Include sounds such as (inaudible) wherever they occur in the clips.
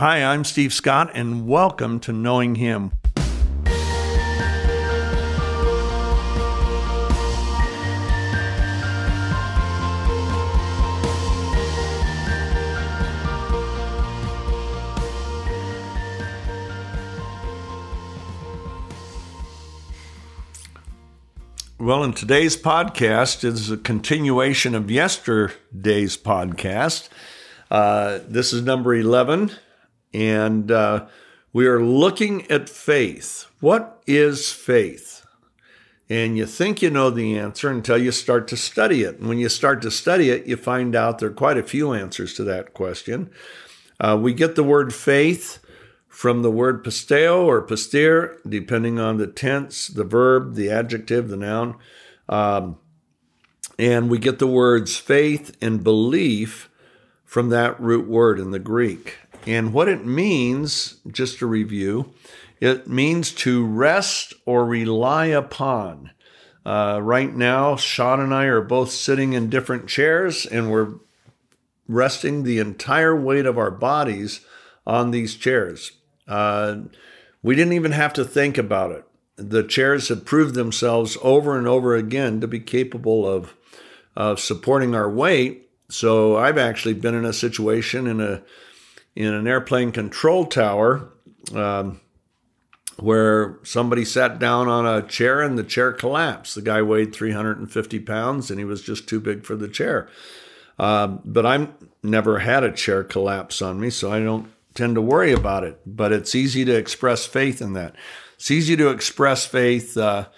Hi, I'm Steve Scott, and welcome to Knowing Him. Well, in today's podcast is a continuation of yesterday's podcast. Uh, this is number 11, and uh, we are looking at faith. What is faith? And you think you know the answer until you start to study it. And when you start to study it, you find out there are quite a few answers to that question. Uh, we get the word faith from the word pisteo or pistis, depending on the tense, the verb, the adjective, the noun. Um, and we get the words faith and belief from that root word in the Greek. And what it means, just to review, it means to rest or rely upon. Uh, right now, Sean and I are both sitting in different chairs and we're resting the entire weight of our bodies on these chairs. Uh, we didn't even have to think about it. The chairs have proved themselves over and over again to be capable of, of supporting our weight. So I've actually been in a situation in a in an airplane control tower um, where somebody sat down on a chair and the chair collapsed. The guy weighed 350 pounds and he was just too big for the chair. Uh, but I've never had a chair collapse on me, so I don't tend to worry about it, but it's easy to express faith in that. It's easy to express faith uh,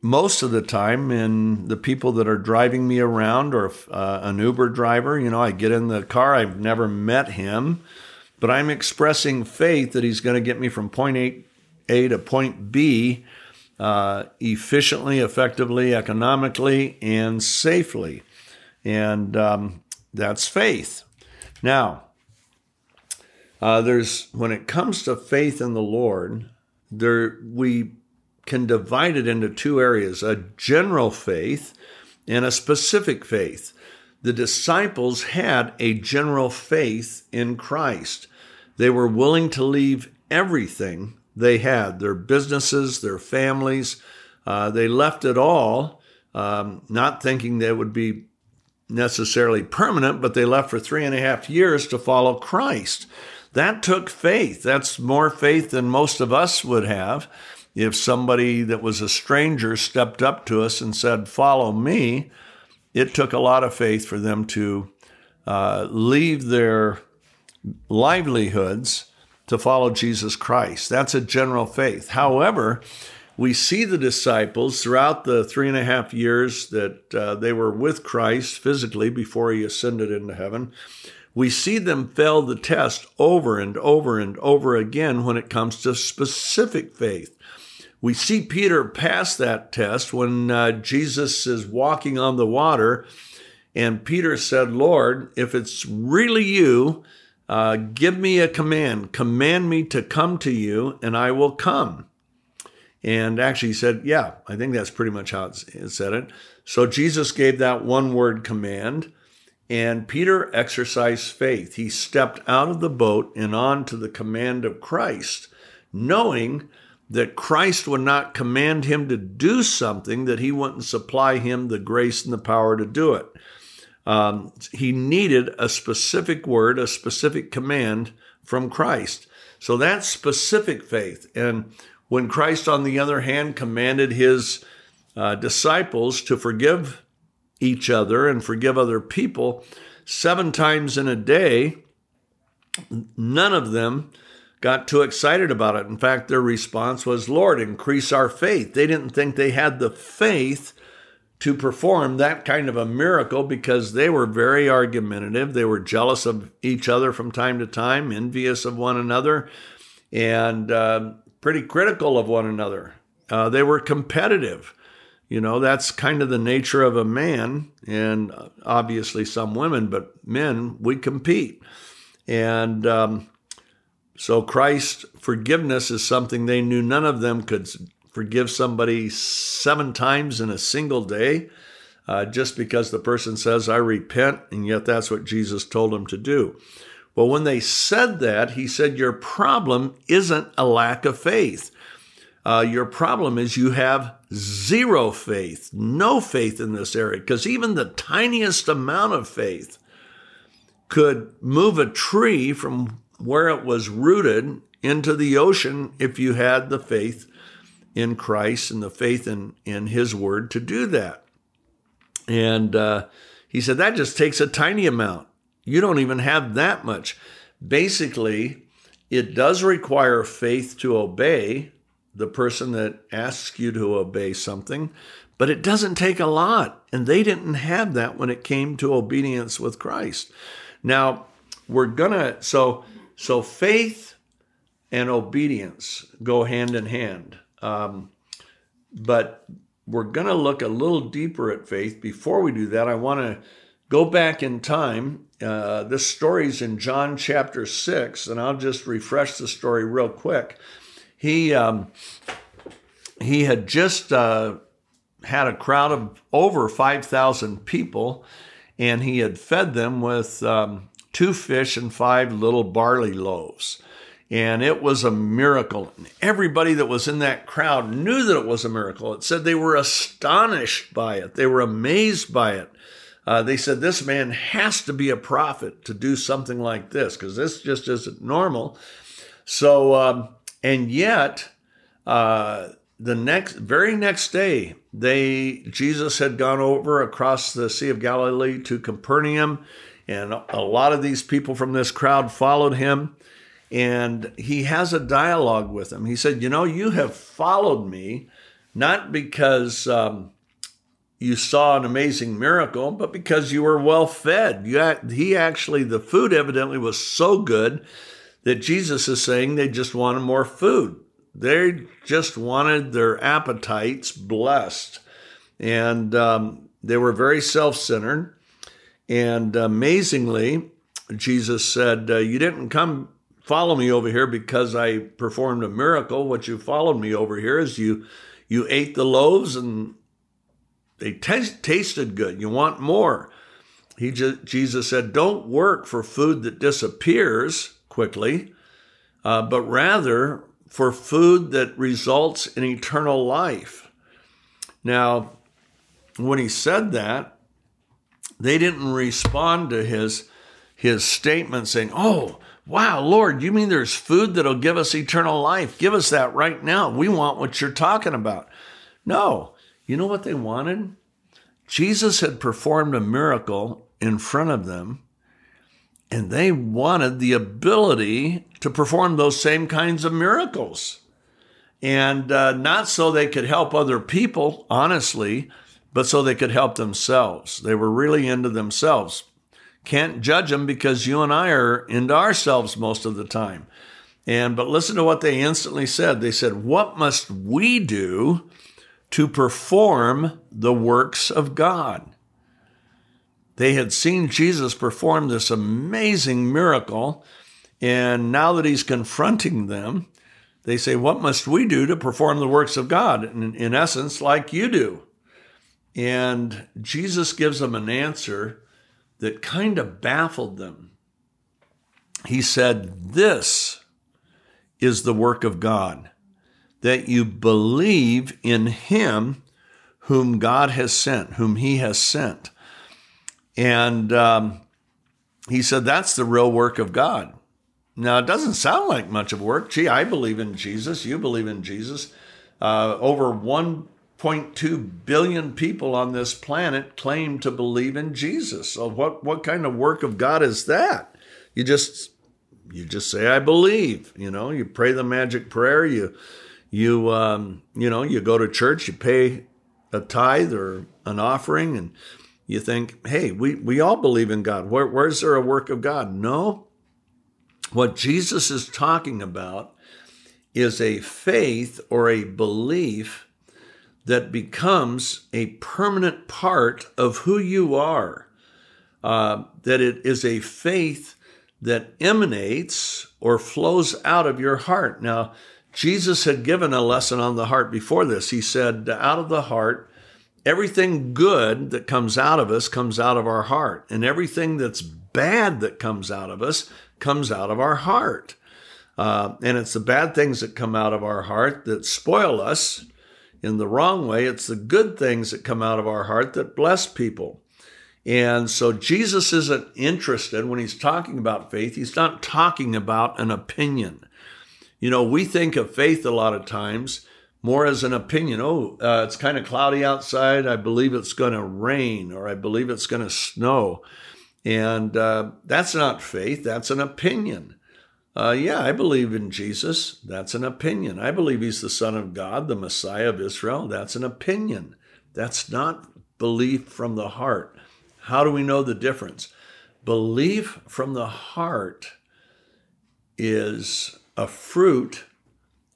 most of the time in the people that are driving me around or uh, an Uber driver. You know, I get in the car, I've never met him, but I'm expressing faith that he's going to get me from point A, to point B uh, efficiently, effectively, economically, and safely. And um, that's faith. Now, uh, there's when it comes to faith in the Lord, there we can divide it into two areas: a general faith and a specific faith. The disciples had a general faith in Christ. They were willing to leave everything they had their businesses, their families. Uh, they left it all, um, not thinking they would be necessarily permanent, but they left for three and a half years to follow Christ. That took faith. That's more faith than most of us would have. If somebody that was a stranger stepped up to us and said, Follow me, it took a lot of faith for them to uh, leave their livelihoods to follow Jesus Christ. That's a general faith. However, we see the disciples throughout the three and a half years that uh, they were with Christ physically before he ascended into heaven we see them fail the test over and over and over again when it comes to specific faith. We see Peter pass that test when uh, Jesus is walking on the water, and Peter said, Lord, if it's really you, uh, give me a command. Command me to come to you, and I will come. And actually, he said, Yeah, I think that's pretty much how it said it. So Jesus gave that one word command. And Peter exercised faith. He stepped out of the boat and on to the command of Christ, knowing that Christ would not command him to do something that he wouldn't supply him the grace and the power to do it. Um, he needed a specific word, a specific command from Christ. So that's specific faith. And when Christ, on the other hand, commanded his uh, disciples to forgive each other and forgive other people seven times in a day, none of them got too excited about it. In fact, their response was, Lord, increase our faith. They didn't think they had the faith to perform that kind of a miracle because they were very argumentative. They were jealous of each other from time to time, envious of one another, and uh, pretty critical of one another. Uh, they were competitive. You know, that's kind of the nature of a man, and obviously some women, but men, we compete. And um, so Christ's forgiveness is something they knew none of them could forgive somebody seven times in a single day uh, just because the person says, I repent, and yet that's what Jesus told them to do. Well, when they said that, he said, Your problem isn't a lack of faith. Uh, your problem is you have zero faith, no faith in this area, because even the tiniest amount of faith could move a tree from where it was rooted into the ocean if you had the faith in Christ and the faith in, in His Word to do that. And uh, he said, that just takes a tiny amount. You don't even have that much. Basically, it does require faith to obey the person that asks you to obey something, but it doesn't take a lot. And they didn't have that when it came to obedience with Christ. Now, we're gonna so so faith and obedience go hand in hand. Um, but we're going to look a little deeper at faith. Before we do that, I want to go back in time. Uh, this story's in John chapter 6, and I'll just refresh the story real quick. He, um, he had just uh, had a crowd of over 5,000 people, and he had fed them with um, two fish and five little barley loaves and it was a miracle. Everybody that was in that crowd knew that it was a miracle. It said they were astonished by it, they were amazed by it. Uh, they said, This man has to be a prophet to do something like this because this just isn't normal. So, um, and yet, uh, the next, very next day, they Jesus had gone over across the Sea of Galilee to Capernaum, and a lot of these people from this crowd followed him and he has a dialogue with him. He said, You know, you have followed me not because um, you saw an amazing miracle, but because you were well fed. You, he actually, the food evidently was so good that Jesus is saying they just wanted more food. They just wanted their appetites blessed. And um, they were very self centered. And amazingly, Jesus said, uh, You didn't come follow me over here because I performed a miracle. What you followed me over here is you you ate the loaves and they t- tasted good. You want more. He just, Jesus said, "Don't work for food that disappears quickly, uh, but rather for food that results in eternal life." Now, when he said that, they didn't respond to his his statement saying, "Oh, Wow, Lord, you mean there's food that'll give us eternal life? Give us that right now. We want what you're talking about. No, you know what they wanted? Jesus had performed a miracle in front of them, and they wanted the ability to perform those same kinds of miracles. And uh, not so they could help other people, honestly, but so they could help themselves. They were really into themselves. Can't judge them because you and I are into ourselves most of the time. And but listen to what they instantly said. They said, "What must we do to perform the works of God?" They had seen Jesus perform this amazing miracle, and now that he's confronting them, they say, What must we do to perform the works of God? In, essence, like you do. And Jesus gives them an answer that kind of baffled them. He said, This is the work of God, that you believe in Him whom God has sent, whom He has sent. And um, he said, That's the real work of God. Now, it doesn't sound like much of work. Gee, I believe in Jesus. You believe in Jesus. Uh, over one 0.2 billion people on this planet claim to believe in Jesus. So what what kind of work of God is that? You just you just say I believe, you know, you pray the magic prayer, you you um, you know, you go to church, you pay a tithe or an offering and you think, "Hey, we we all believe in God. Where, where's there a work of God?" No. What Jesus is talking about is a faith or a belief that becomes a permanent part of who you are. Uh, that it is a faith that emanates or flows out of your heart. Now, Jesus had given a lesson on the heart before this. He said, out of the heart, everything good that comes out of us comes out of our heart, and everything that's bad that comes out of us comes out of our heart. Uh, and it's the bad things that come out of our heart that spoil us in the wrong way. It's the good things that come out of our heart that bless people. And so Jesus isn't interested when he's talking about faith, he's not talking about an opinion. You know, we think of faith a lot of times more as an opinion. Oh, uh, it's kind of cloudy outside. I believe it's going to rain or I believe it's going to snow. And uh, that's not faith, that's an opinion. Uh, yeah, I believe in Jesus. That's an opinion. I believe he's the Son of God, the Messiah of Israel. That's an opinion. That's not belief from the heart. How do we know the difference? Belief from the heart is a fruit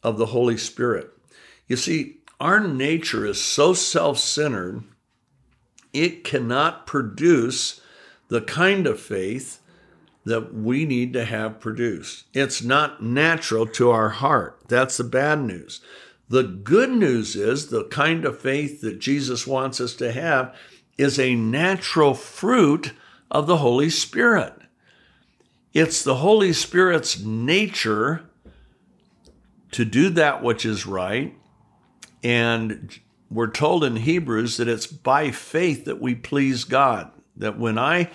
of the Holy Spirit. You see, our nature is so self centered, it cannot produce the kind of faith that we need to have produced. It's not natural to our heart. That's the bad news. The good news is the kind of faith that Jesus wants us to have is a natural fruit of the Holy Spirit. It's the Holy Spirit's nature to do that which is right. And we're told in Hebrews that it's by faith that we please God. That when I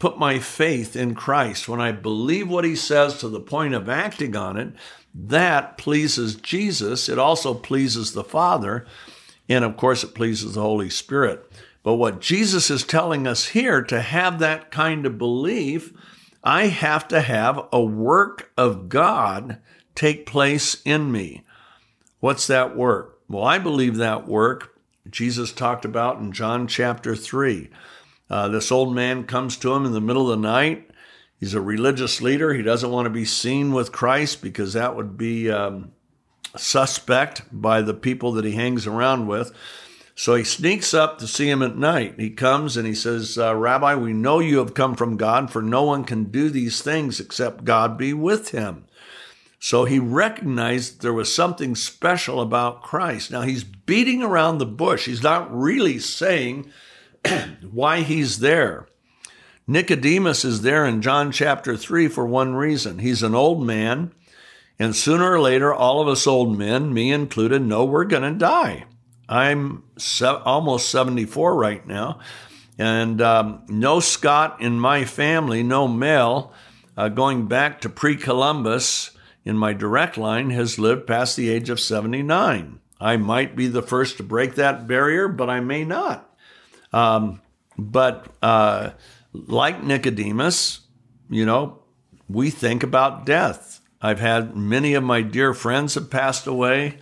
put my faith in Christ, when I believe what he says to the point of acting on it, that pleases Jesus. It also pleases the Father. And of course, it pleases the Holy Spirit. But what Jesus is telling us here to have that kind of belief, I have to have a work of God take place in me. What's that work? Well, I believe that work Jesus talked about in John chapter 3. Uh, this old man comes to him in the middle of the night. He's a religious leader. He doesn't want to be seen with Christ because that would be um, suspect by the people that he hangs around with. So he sneaks up to see him at night. He comes and he says, uh, Rabbi, we know you have come from God, for no one can do these things except God be with him. So he recognized there was something special about Christ. Now he's beating around the bush. He's not really saying (clears throat) why he's there. Nicodemus is there in John chapter 3 for one reason. He's an old man, and sooner or later, all of us old men, me included, know we're going to die. I'm se- almost 74 right now. And um, no Scott in my family, no male, uh, going back to pre Columbus in my direct line, has lived past the age of 79. I might be the first to break that barrier, but I may not. Um, but uh, like Nicodemus, you know, we think about death. I've had many of my dear friends have passed away.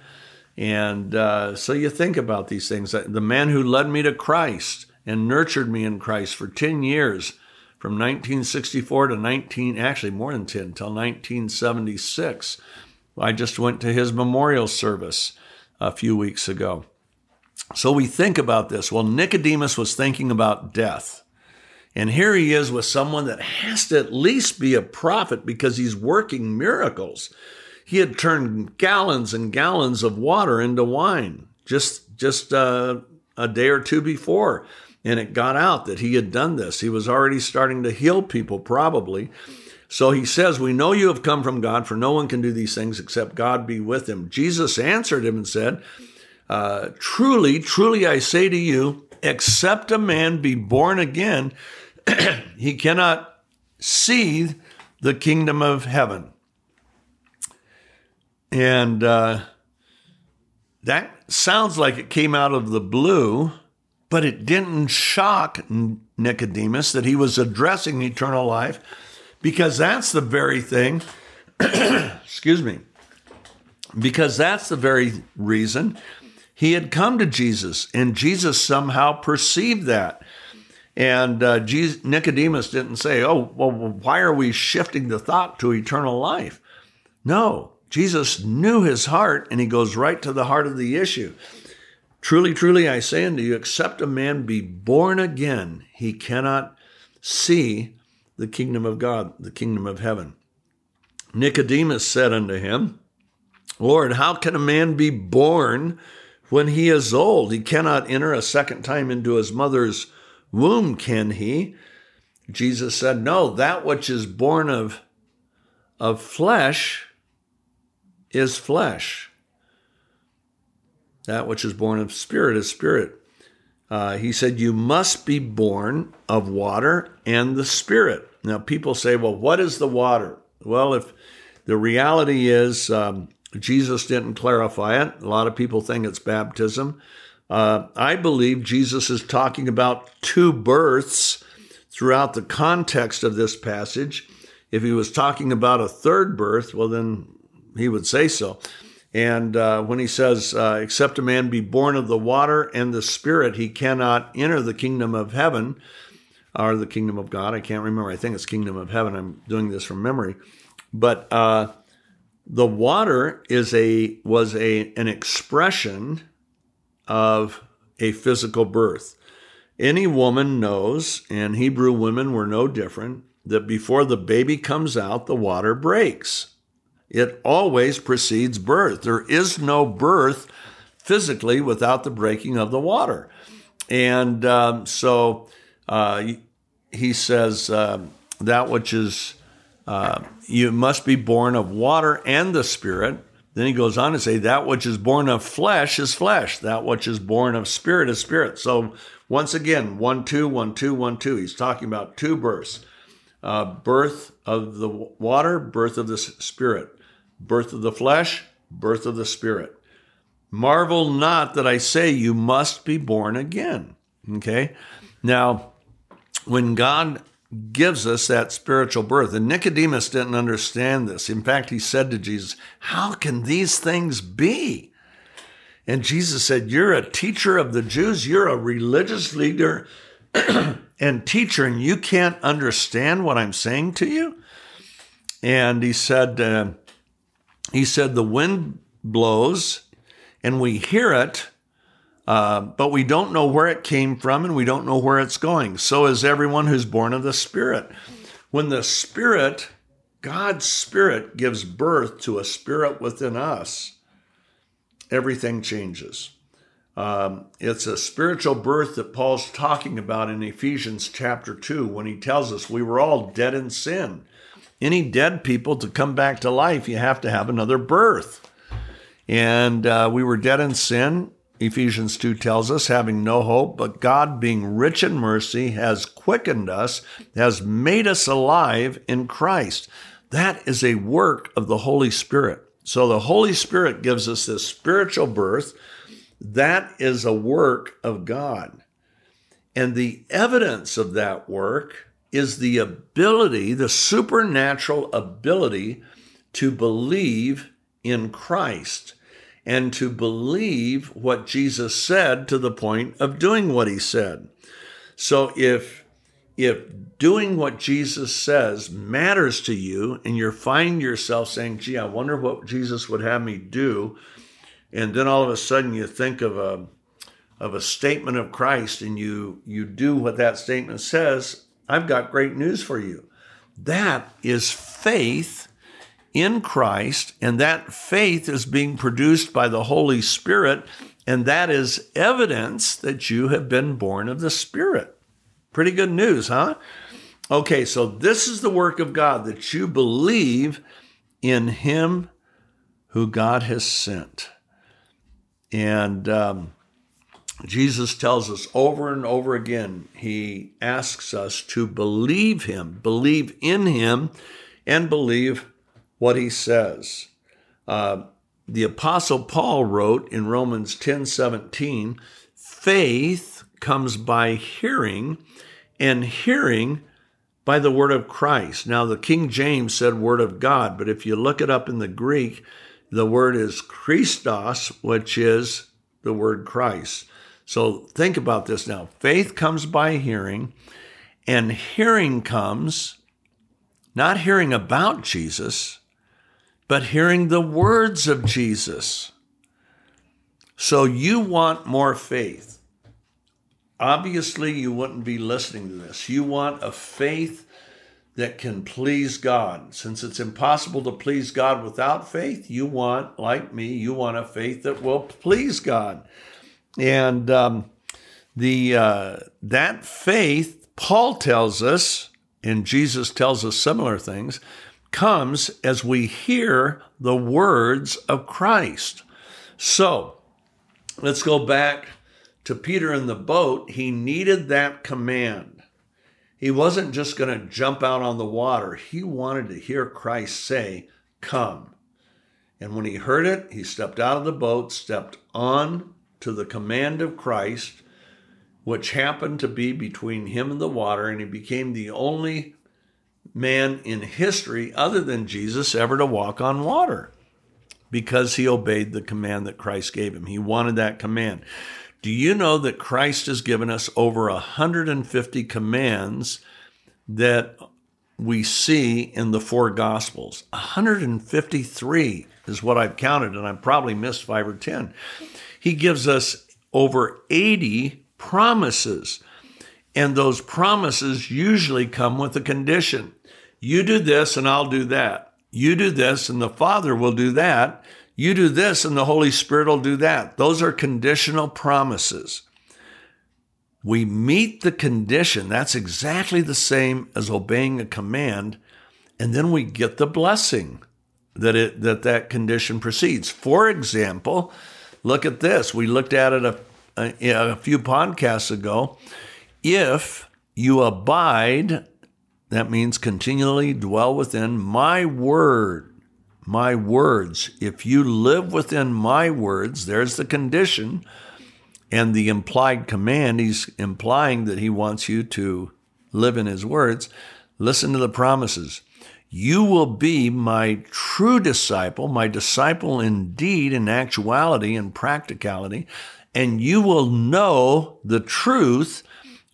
And uh, so you think about these things. The man who led me to Christ and nurtured me in Christ for 10 years, from 1964 to 19, actually more than 10, until 1976. I just went to his memorial service a few weeks ago. So we think about this. Well, Nicodemus was thinking about death. And here he is with someone that has to at least be a prophet because he's working miracles. He had turned gallons and gallons of water into wine just just uh, a day or two before, and it got out that he had done this. He was already starting to heal people, probably. So he says, We know you have come from God, for no one can do these things except God be with him. Jesus answered him and said, uh, Truly, truly, I say to you, except a man be born again, (clears throat) he cannot see the kingdom of heaven. And uh, that sounds like it came out of the blue, but it didn't shock Nicodemus that he was addressing eternal life because that's the very thing, (clears throat) excuse me, because that's the very reason he had come to Jesus, and Jesus somehow perceived that. And uh, Jesus, Nicodemus didn't say, Oh, well, why are we shifting the thought to eternal life? No, Jesus knew his heart, and he goes right to the heart of the issue. Truly, truly, I say unto you, except a man be born again, he cannot see the kingdom of God, the kingdom of heaven. Nicodemus said unto him, Lord, how can a man be born when he is old? He cannot enter a second time into his mother's womb, can he? Jesus said, No, that which is born of of flesh is flesh. That which is born of spirit is spirit. Uh, he said, You must be born of water and the spirit. Now, people say, Well, what is the water? Well, if the reality is um, Jesus didn't clarify it, a lot of people think it's baptism. Uh, I believe Jesus is talking about two births throughout the context of this passage. If he was talking about a third birth, well, then he would say so. And uh, when he says, uh, except a man be born of the water and the Spirit, he cannot enter the kingdom of heaven or the kingdom of God. I can't remember. I think it's kingdom of heaven. I'm doing this from memory. But uh, the water is a was a an expression of a physical birth. Any woman knows, and Hebrew women were no different, that before the baby comes out, the water breaks. It always precedes birth. There is no birth physically without the breaking of the water. And um, so uh, he says, uh, that which is, uh, you must be born of water and the Spirit. Then he goes on to say, that which is born of flesh is flesh, that which is born of spirit is spirit. So once again, one, two, one, two, one, two. He's talking about two births uh, birth of the water, birth of the spirit birth of the flesh, birth of the spirit. Marvel not that I say you must be born again. Okay? Now, when God gives us that spiritual birth, and Nicodemus didn't understand this. In fact, he said to Jesus, How can these things be? And Jesus said, You're a teacher of the Jews, you're a religious leader (clears throat) and teacher, and you can't understand what I'm saying to you? And he said, uh, he said, The wind blows and we hear it, uh, but we don't know where it came from and we don't know where it's going. So is everyone who's born of the Spirit. When the Spirit, God's Spirit, gives birth to a spirit within us, everything changes. Um, it's a spiritual birth that Paul's talking about in Ephesians chapter 2 when he tells us we were all dead in sin any dead people to come back to life, you have to have another birth. And uh, we were dead in sin, Ephesians 2 tells us, having no hope, but God, being rich in mercy, has quickened us, has made us alive in Christ. That is a work of the Holy Spirit. So the Holy Spirit gives us this spiritual birth. That is a work of God. And the evidence of that work is the ability, the supernatural ability to believe in Christ and to believe what Jesus said to the point of doing what he said. So if if doing what Jesus says matters to you and you find yourself saying, gee, I wonder what Jesus would have me do, and then all of a sudden you think of a of a statement of Christ and you you do what that statement says, I've got great news for you. That is faith in Christ, and that faith is being produced by the Holy Spirit, and that is evidence that you have been born of the Spirit. Pretty good news, huh? Okay, so this is the work of God that you believe in Him who God has sent. And um, Jesus tells us over and over again, he asks us to believe him, believe in him, and believe what he says. Uh, the Apostle Paul wrote in Romans 10 17, faith comes by hearing, and hearing by the word of Christ. Now, the King James said word of God, but if you look it up in the Greek, the word is Christos, which is the word Christ. So think about this now. Faith comes by hearing, and hearing comes not hearing about Jesus, but hearing the words of Jesus. So you want more faith. Obviously, you wouldn't be listening to this. You want a faith that can please God. Since it's impossible to please God without faith, you want, like me, you want a faith that will please God. And um, the uh, that faith, Paul tells us, and Jesus tells us similar things, comes as we hear the words of Christ. So let's go back to Peter in the boat. He needed that command. He wasn't just going to jump out on the water, he wanted to hear Christ say, Come. And when he heard it, he stepped out of the boat, stepped on to the command of Christ, which happened to be between him and the water, and he became the only man in history other than Jesus ever to walk on water because he obeyed the command that Christ gave him. He wanted that command. Do you know that Christ has given us over 150 commands that we see in the four Gospels? 153 is what I've counted, and I've probably missed five or 10. He gives us over 80 promises, and those promises usually come with a condition. You do this, and I'll do that. You do this, and the Father will do that. You do this, and the Holy Spirit will do that. Those are conditional promises. We meet the condition. That's exactly the same as obeying a command, and then we get the blessing that it that that condition precedes. For example, look at this. We looked at it a, a, a few podcasts ago. If you abide that means continually dwell within my word, my words. If you live within my words, there's the condition and the implied command. He's implying that he wants you to live in his words. Listen to the promises. You will be my true disciple, my disciple indeed, in actuality and practicality, and you will know the truth,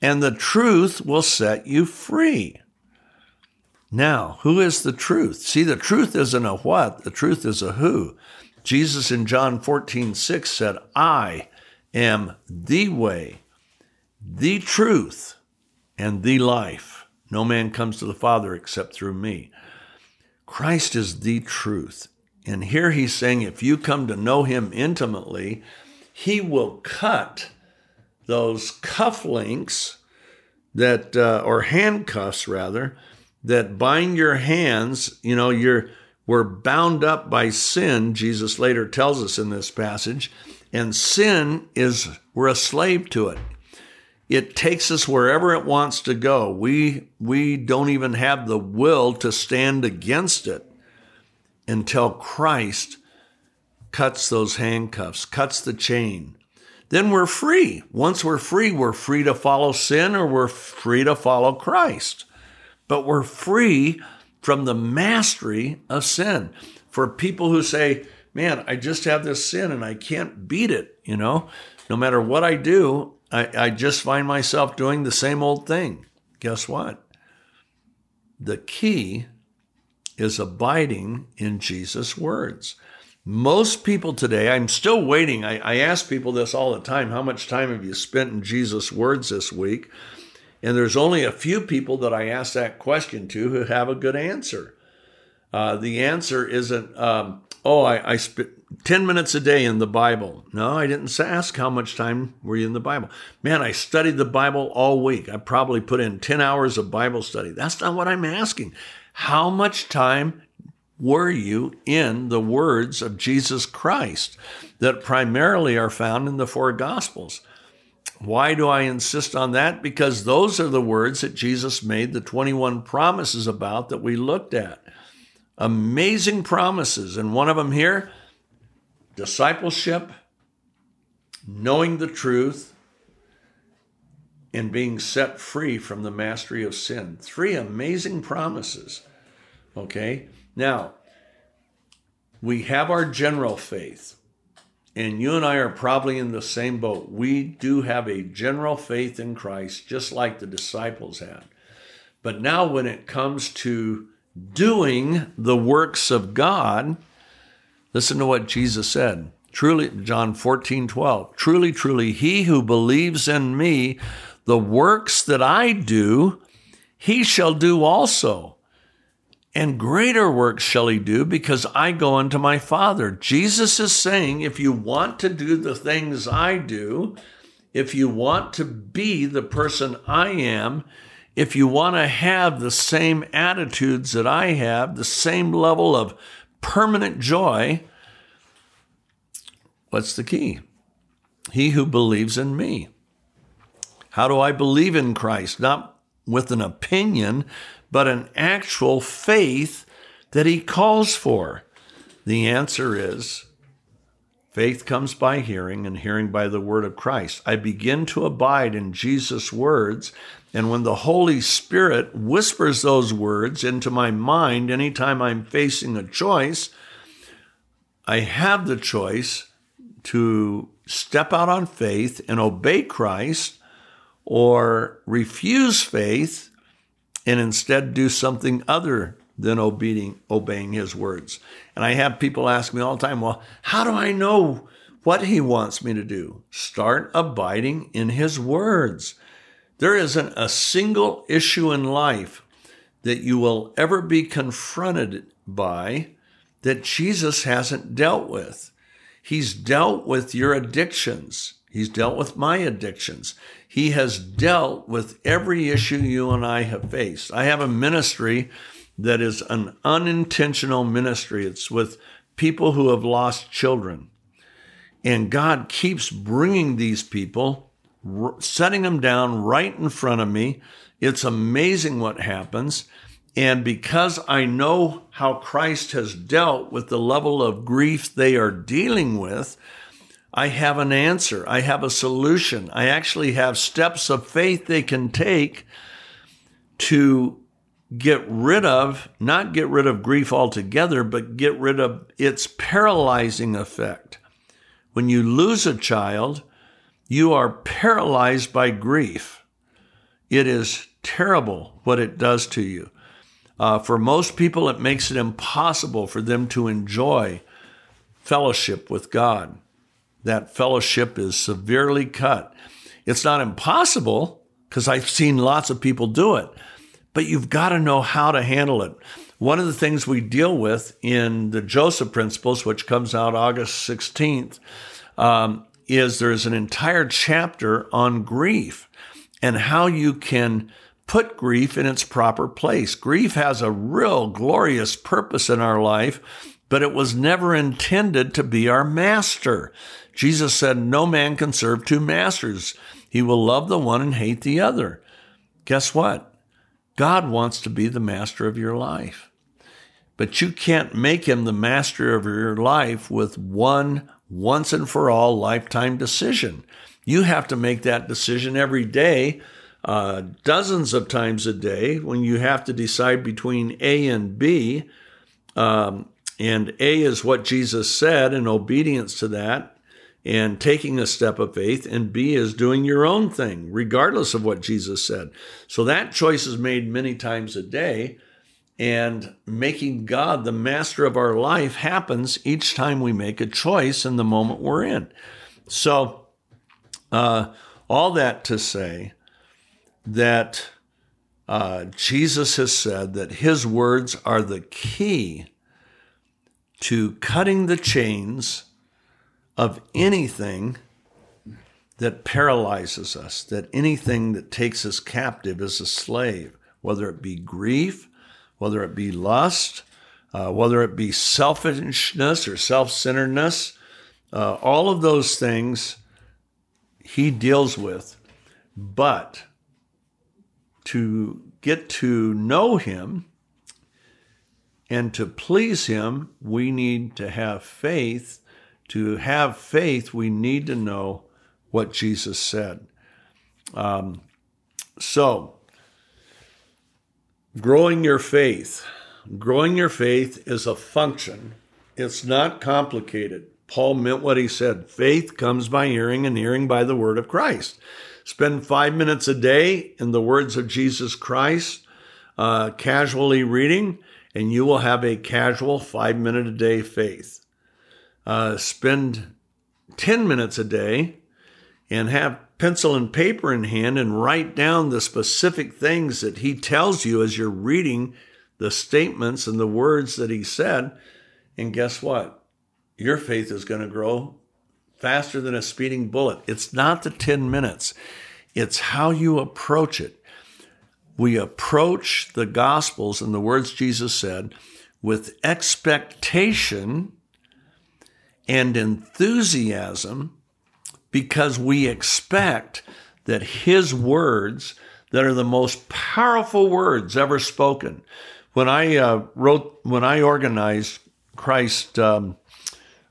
and the truth will set you free. Now, who is the truth? See, the truth isn't a what, the truth is a who. Jesus in John 14, 6 said, I am the way, the truth, and the life. No man comes to the Father except through me. Christ is the truth. And here he's saying if you come to know him intimately, he will cut those cufflinks that, uh, or handcuffs rather, that bind your hands, you know, you're we're bound up by sin, Jesus later tells us in this passage, and sin is we're a slave to it. It takes us wherever it wants to go. We we don't even have the will to stand against it until Christ cuts those handcuffs, cuts the chain. Then we're free. Once we're free, we're free to follow sin or we're free to follow Christ but we're free from the mastery of sin. For people who say, man, I just have this sin and I can't beat it, you know, no matter what I do, I, I just find myself doing the same old thing. Guess what? The key is abiding in Jesus' words. Most people today, I'm still waiting. I, I ask people this all the time how much time have you spent in Jesus' words this week? And there's only a few people that I ask that question to who have a good answer. Uh, the answer isn't, um, oh, I, I spent 10 minutes a day in the Bible. No, I didn't ask how much time were you in the Bible. Man, I studied the Bible all week. I probably put in 10 hours of Bible study. That's not what I'm asking. How much time were you in the words of Jesus Christ that primarily are found in the four Gospels? Why do I insist on that? Because those are the words that Jesus made the 21 promises about that we looked at. Amazing promises. And one of them here discipleship, knowing the truth, and being set free from the mastery of sin. Three amazing promises. Okay? Now, we have our general faith. And you and I are probably in the same boat. We do have a general faith in Christ, just like the disciples had. But now, when it comes to doing the works of God, listen to what Jesus said. Truly, John 14, 12. Truly, truly, he who believes in me, the works that I do, he shall do also and greater works shall he do because I go unto my Father. Jesus is saying, if you want to do the things I do, if you want to be the person I am, if you want to have the same attitudes that I have, the same level of permanent joy, what's the key? He who believes in me. How do I believe in Christ? Not with an opinion, but an actual faith that he calls for. The answer is faith comes by hearing, and hearing by the word of Christ. I begin to abide in Jesus' words, and when the Holy Spirit whispers those words into my mind anytime I'm facing a choice, I have the choice to step out on faith and obey Christ or refuse faith and instead do something other than obeying, obeying his words. And I have people ask me all the time, well, how do I know what he wants me to do? Start abiding in his words. There isn't a single issue in life that you will ever be confronted by that Jesus hasn't dealt with. He's dealt with your addictions. He's dealt with my addictions. He has dealt with every issue you and I have faced. I have a ministry that is an unintentional ministry. It's with people who have lost children. And God keeps bringing these people, setting them down right in front of me. It's amazing what happens. And because I know how Christ has dealt with the level of grief they are dealing with, I have an answer. I have a solution. I actually have steps of faith they can take to get rid of, not get rid of grief altogether, but get rid of its paralyzing effect. When you lose a child, you are paralyzed by grief. It is terrible what it does to you. Uh, for most people, it makes it impossible for them to enjoy fellowship with God. That fellowship is severely cut. It's not impossible because I've seen lots of people do it, but you've got to know how to handle it. One of the things we deal with in the Joseph Principles, which comes out August 16th, um, is there's an entire chapter on grief and how you can put grief in its proper place. Grief has a real glorious purpose in our life, but it was never intended to be our master. Jesus said, No man can serve two masters. He will love the one and hate the other. Guess what? God wants to be the master of your life. But you can't make him the master of your life with one once and for all lifetime decision. You have to make that decision every day uh, dozens of times a day when you have to decide between A and B. Um, and A is what Jesus said, in obedience to that, and taking a step of faith. And B is doing your own thing, regardless of what Jesus said. So that choice is made many times a day. And making God the master of our life happens each time we make a choice in the moment we're in. So, uh, all that to say, that uh, Jesus has said that his words are the key to cutting the chains of anything that paralyzes us, that anything that takes us captive as a slave, whether it be grief, whether it be lust, uh, whether it be selfishness or self centeredness, uh, all of those things he deals with. But to get to know Him and to please Him, we need to have faith. To have faith, we need to know what Jesus said. Um, so, growing your faith. Growing your faith is a function. It's not complicated. Paul meant what he said. Faith comes by hearing, and hearing by the word of Christ. Spend five minutes a day in the words of Jesus Christ, uh, casually reading, and you will have a casual five minute a day faith. Uh, spend 10 minutes a day and have pencil and paper in hand and write down the specific things that he tells you as you're reading the statements and the words that he said. And guess what? Your faith is going to grow faster than a speeding bullet. It's not the 10 minutes, it's how you approach it. we approach the Gospels and the words Jesus said with expectation and enthusiasm because we expect that His words, that are the most powerful words ever spoken. When I uh, wrote, when I organized Christ um,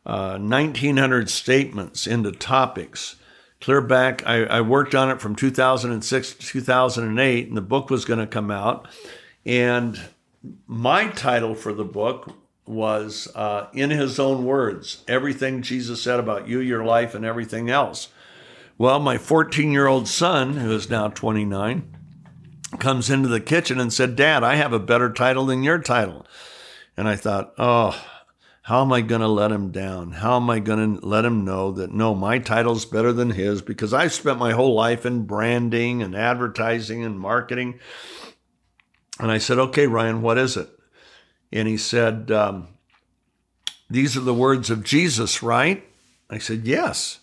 uh, 1900 statements into topics, clear back. I, I, worked on it from 2006 to 2008, and the book was going to come out. And my title for the book was uh, In His Own Words Everything Jesus Said About You, Your Life, and Everything Else. Well, my 14 year old son, who is now 29, comes into the kitchen and said, Dad, I have a better title than your title. And I thought, oh, how am I going to let him down? How am I going to let him know that no, my title's better than his because I've spent my whole life in branding and advertising and marketing. And I said, okay, Ryan, what is it? And he said, um, these are the words of Jesus, right? I said, yes.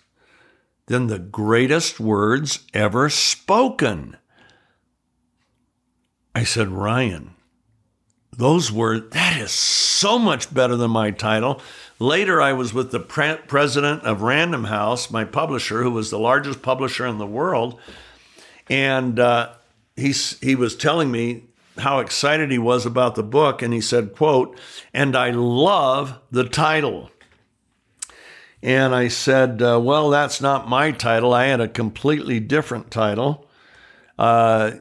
Then the greatest words ever spoken. I said, Ryan, those were, that is so much better than my title. Later, I was with the pre- president of Random House, my publisher, who was the largest publisher in the world. And uh, he, he was telling me how excited he was about the book. And he said, quote, and I love the title. And I said, uh, well, that's not my title. I had a completely different title. Uh,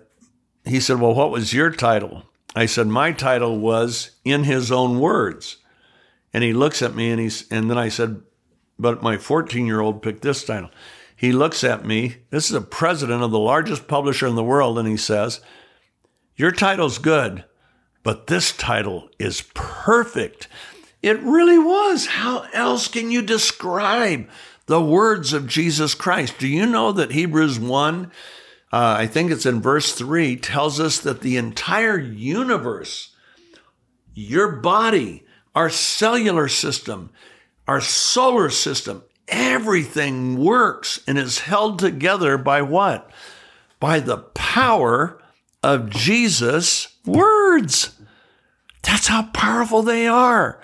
he said, well, what was your title? I said, My title was In His Own Words. And he looks at me and he's, and then I said, But my 14 year old picked this title. He looks at me. This is a president of the largest publisher in the world. And he says, Your title's good, but this title is perfect. It really was. How else can you describe the words of Jesus Christ? Do you know that Hebrews 1 uh, I think it's in verse 3, tells us that the entire universe, your body, our cellular system, our solar system, everything works and is held together by what? By the power of Jesus' words. That's how powerful they are.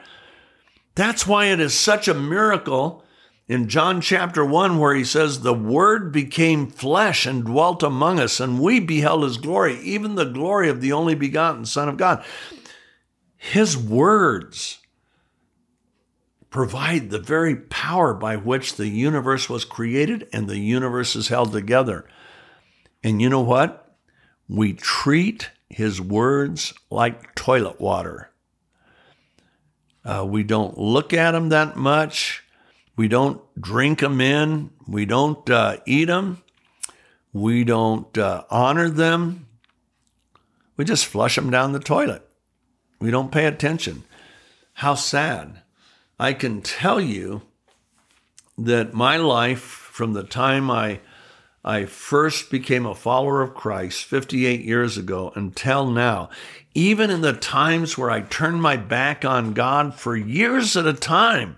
That's why it is such a miracle in John chapter 1, where he says, The Word became flesh and dwelt among us, and we beheld his glory, even the glory of the only begotten Son of God. His words provide the very power by which the universe was created and the universe is held together. And you know what? We treat his words like toilet water. Uh, we don't look at them that much. We don't drink them in. We don't uh, eat them. We don't uh, honor them. We just flush them down the toilet. We don't pay attention. How sad. I can tell you that my life from the time I I first became a follower of Christ 58 years ago until now, even in the times where I turned my back on God for years at a time,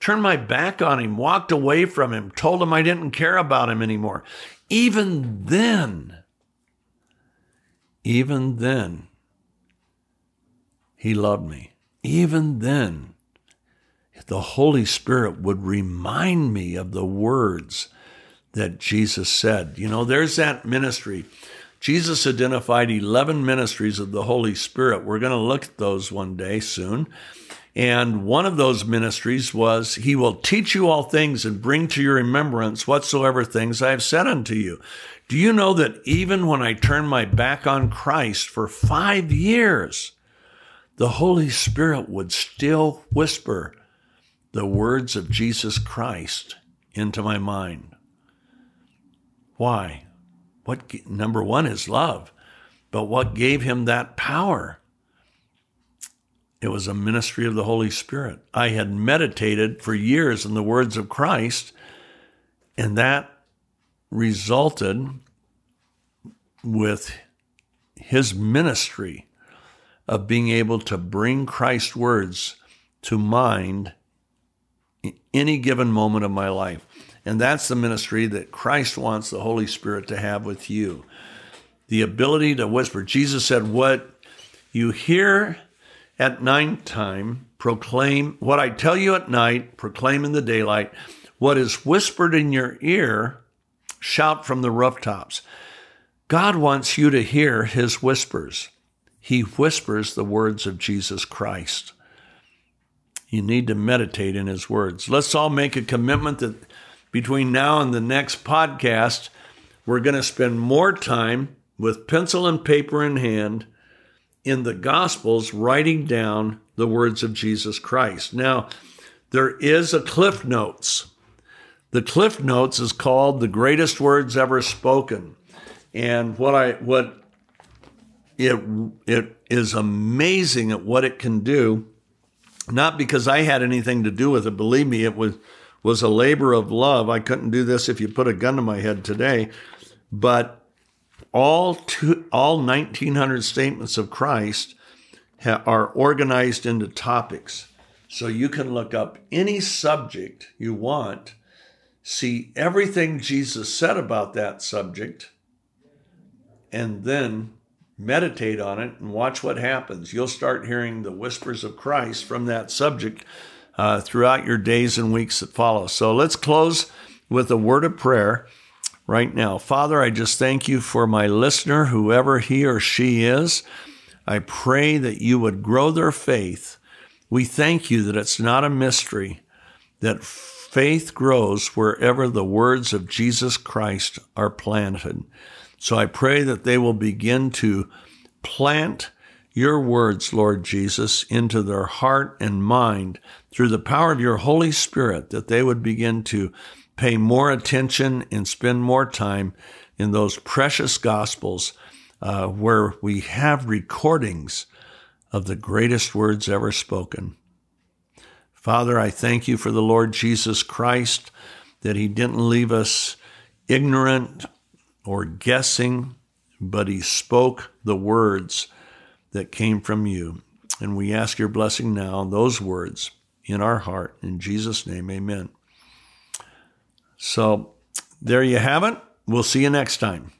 turned my back on him, walked away from him, told him I didn't care about him anymore. Even then, even then, he loved me. Even then, the Holy Spirit would remind me of the words that Jesus said. You know, there's that ministry. Jesus identified 11 ministries of the Holy Spirit. We're going to look at those one day soon. And one of those ministries was, He will teach you all things and bring to your remembrance whatsoever things I have said unto you. Do you know that even when I turned my back on Christ for five years, the Holy Spirit would still whisper the words of Jesus Christ into my mind? Why? What number one is love, but what gave him that power? It was a ministry of the Holy Spirit. I had meditated for years in the words of Christ, and that resulted with his ministry of being able to bring Christ's words to mind in any given moment of my life. And that's the ministry that Christ wants the Holy Spirit to have with you. the ability to whisper. Jesus said, What you hear at night time, proclaim. What I tell you at night, proclaim in the daylight. What is whispered in your ear, shout from the rooftops. God wants you to hear his whispers. He whispers the words of Jesus Christ. You need to meditate in his words. Let's all make a commitment that between now and the next podcast, we're going to spend more time with pencil and paper in hand in the Gospels writing down the words of Jesus Christ. Now, there is a Cliff Notes. The Cliff Notes is called the greatest words ever spoken. And what I what it it is amazing at what it can do. Not because I had anything to do with it. Believe me, it was was a labor of love. I couldn't do this if you put a gun to my head today. But all all 1900 statements of Christ ha- are organized into topics. So you can look up any subject you want, see everything Jesus said about that subject, and then meditate on it and watch what happens. You'll start hearing the whispers of Christ from that subject uh, throughout your days and weeks that follow. So let's close with a word of prayer right now. Father, I just thank you for my listener, whoever he or she is. I pray that you would grow their faith. We thank you that it's not a mystery, that faith grows wherever the words of Jesus Christ are planted. So I pray that they will begin to plant your words, Lord Jesus, into their heart and mind through the power of your Holy Spirit, that they would begin to pay more attention and spend more time in those precious gospels uh, where we have recordings of the greatest words ever spoken. Father, I thank you for the Lord Jesus Christ, that he didn't leave us ignorant or guessing, but he spoke the words that came from you. And we ask your blessing now on those words in our heart. In Jesus' name, amen. So there you have it. We'll see you next time.